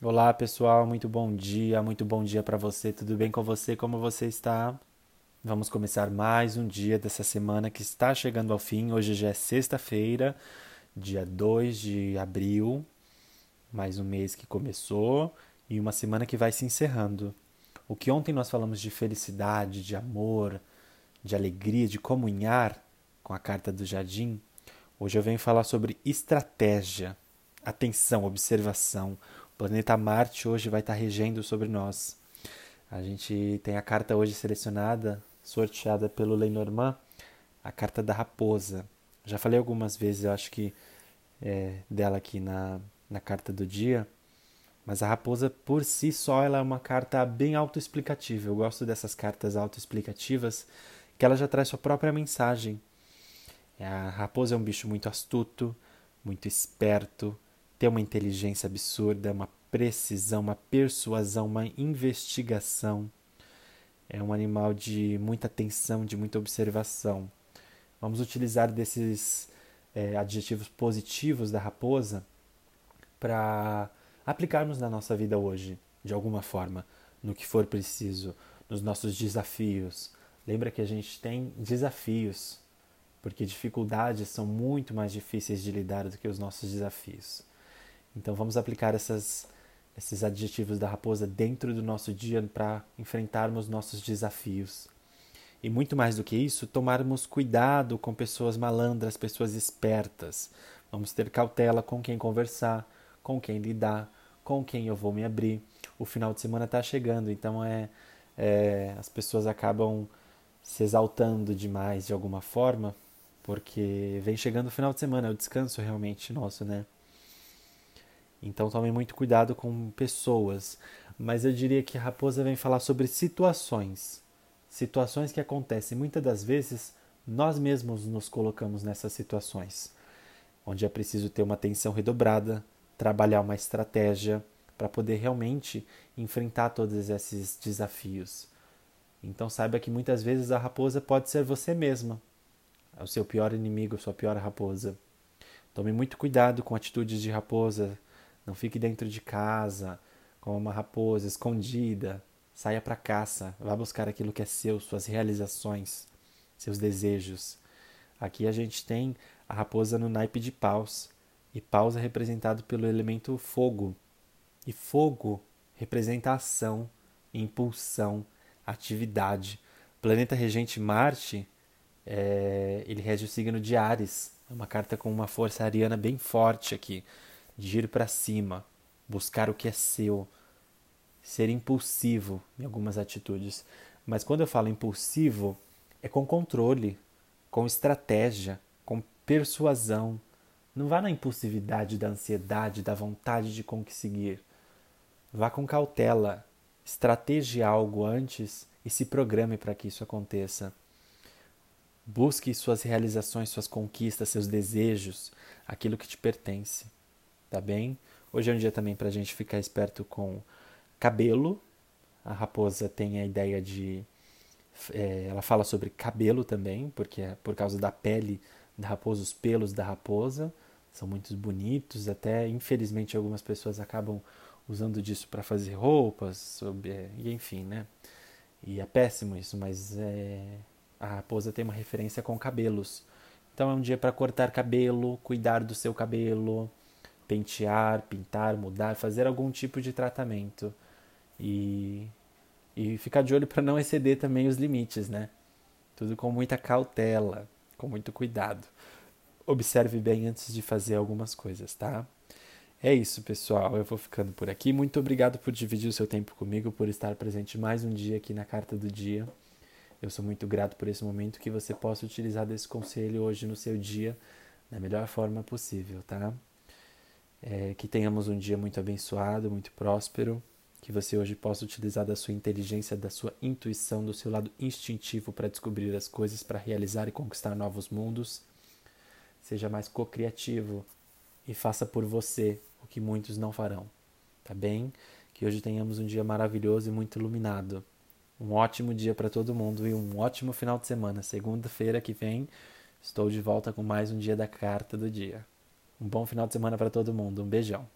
Olá pessoal, muito bom dia, muito bom dia para você. Tudo bem com você? Como você está? Vamos começar mais um dia dessa semana que está chegando ao fim. Hoje já é sexta-feira, dia 2 de abril. Mais um mês que começou e uma semana que vai se encerrando. O que ontem nós falamos de felicidade, de amor, de alegria, de comunhar com a carta do jardim, hoje eu venho falar sobre estratégia, atenção, observação planeta Marte hoje vai estar regendo sobre nós. A gente tem a carta hoje selecionada, sorteada pelo Lenormand, a carta da raposa. Já falei algumas vezes, eu acho que é, dela aqui na, na carta do dia, mas a raposa por si só ela é uma carta bem autoexplicativa. Eu gosto dessas cartas autoexplicativas que ela já traz sua própria mensagem. A raposa é um bicho muito astuto, muito esperto, tem uma inteligência absurda, uma precisão, uma persuasão, uma investigação. É um animal de muita atenção, de muita observação. Vamos utilizar desses é, adjetivos positivos da raposa para aplicarmos na nossa vida hoje, de alguma forma, no que for preciso, nos nossos desafios. Lembra que a gente tem desafios, porque dificuldades são muito mais difíceis de lidar do que os nossos desafios. Então vamos aplicar essas, esses adjetivos da raposa dentro do nosso dia para enfrentarmos nossos desafios. E muito mais do que isso, tomarmos cuidado com pessoas malandras, pessoas espertas. Vamos ter cautela com quem conversar, com quem lidar, com quem eu vou me abrir. O final de semana está chegando, então é, é, as pessoas acabam se exaltando demais de alguma forma, porque vem chegando o final de semana, é o descanso realmente nosso, né? Então tome muito cuidado com pessoas. Mas eu diria que a raposa vem falar sobre situações. Situações que acontecem. Muitas das vezes nós mesmos nos colocamos nessas situações. Onde é preciso ter uma atenção redobrada, trabalhar uma estratégia para poder realmente enfrentar todos esses desafios. Então saiba que muitas vezes a raposa pode ser você mesma, o seu pior inimigo, a sua pior raposa. Tome muito cuidado com atitudes de raposa, não fique dentro de casa como uma raposa escondida. Saia para caça, vá buscar aquilo que é seu, suas realizações, seus desejos. Aqui a gente tem a raposa no naipe de paus, e paus é representado pelo elemento fogo. E fogo representa ação, impulsão, atividade. O planeta regente Marte, é, ele rege o signo de Ares. É uma carta com uma força ariana bem forte aqui de ir para cima, buscar o que é seu, ser impulsivo em algumas atitudes. Mas quando eu falo impulsivo, é com controle, com estratégia, com persuasão. Não vá na impulsividade da ansiedade, da vontade de conseguir. Vá com cautela, estratégie algo antes e se programe para que isso aconteça. Busque suas realizações, suas conquistas, seus desejos, aquilo que te pertence tá bem? Hoje é um dia também para a gente ficar esperto com cabelo. A raposa tem a ideia de. É, ela fala sobre cabelo também, porque é por causa da pele da raposa, os pelos da raposa são muito bonitos. Até, infelizmente, algumas pessoas acabam usando disso para fazer roupas, sobre, é, enfim, né? E é péssimo isso, mas é, a raposa tem uma referência com cabelos. Então é um dia para cortar cabelo, cuidar do seu cabelo, pentear, pintar, mudar, fazer algum tipo de tratamento e, e ficar de olho para não exceder também os limites, né? Tudo com muita cautela, com muito cuidado. Observe bem antes de fazer algumas coisas, tá? É isso, pessoal. Eu vou ficando por aqui. Muito obrigado por dividir o seu tempo comigo, por estar presente mais um dia aqui na Carta do Dia. Eu sou muito grato por esse momento que você possa utilizar desse conselho hoje no seu dia da melhor forma possível, tá? É, que tenhamos um dia muito abençoado, muito próspero. Que você hoje possa utilizar da sua inteligência, da sua intuição, do seu lado instintivo para descobrir as coisas, para realizar e conquistar novos mundos. Seja mais co-criativo e faça por você o que muitos não farão. Tá bem? Que hoje tenhamos um dia maravilhoso e muito iluminado. Um ótimo dia para todo mundo e um ótimo final de semana. Segunda-feira que vem estou de volta com mais um dia da carta do dia. Um bom final de semana para todo mundo. Um beijão.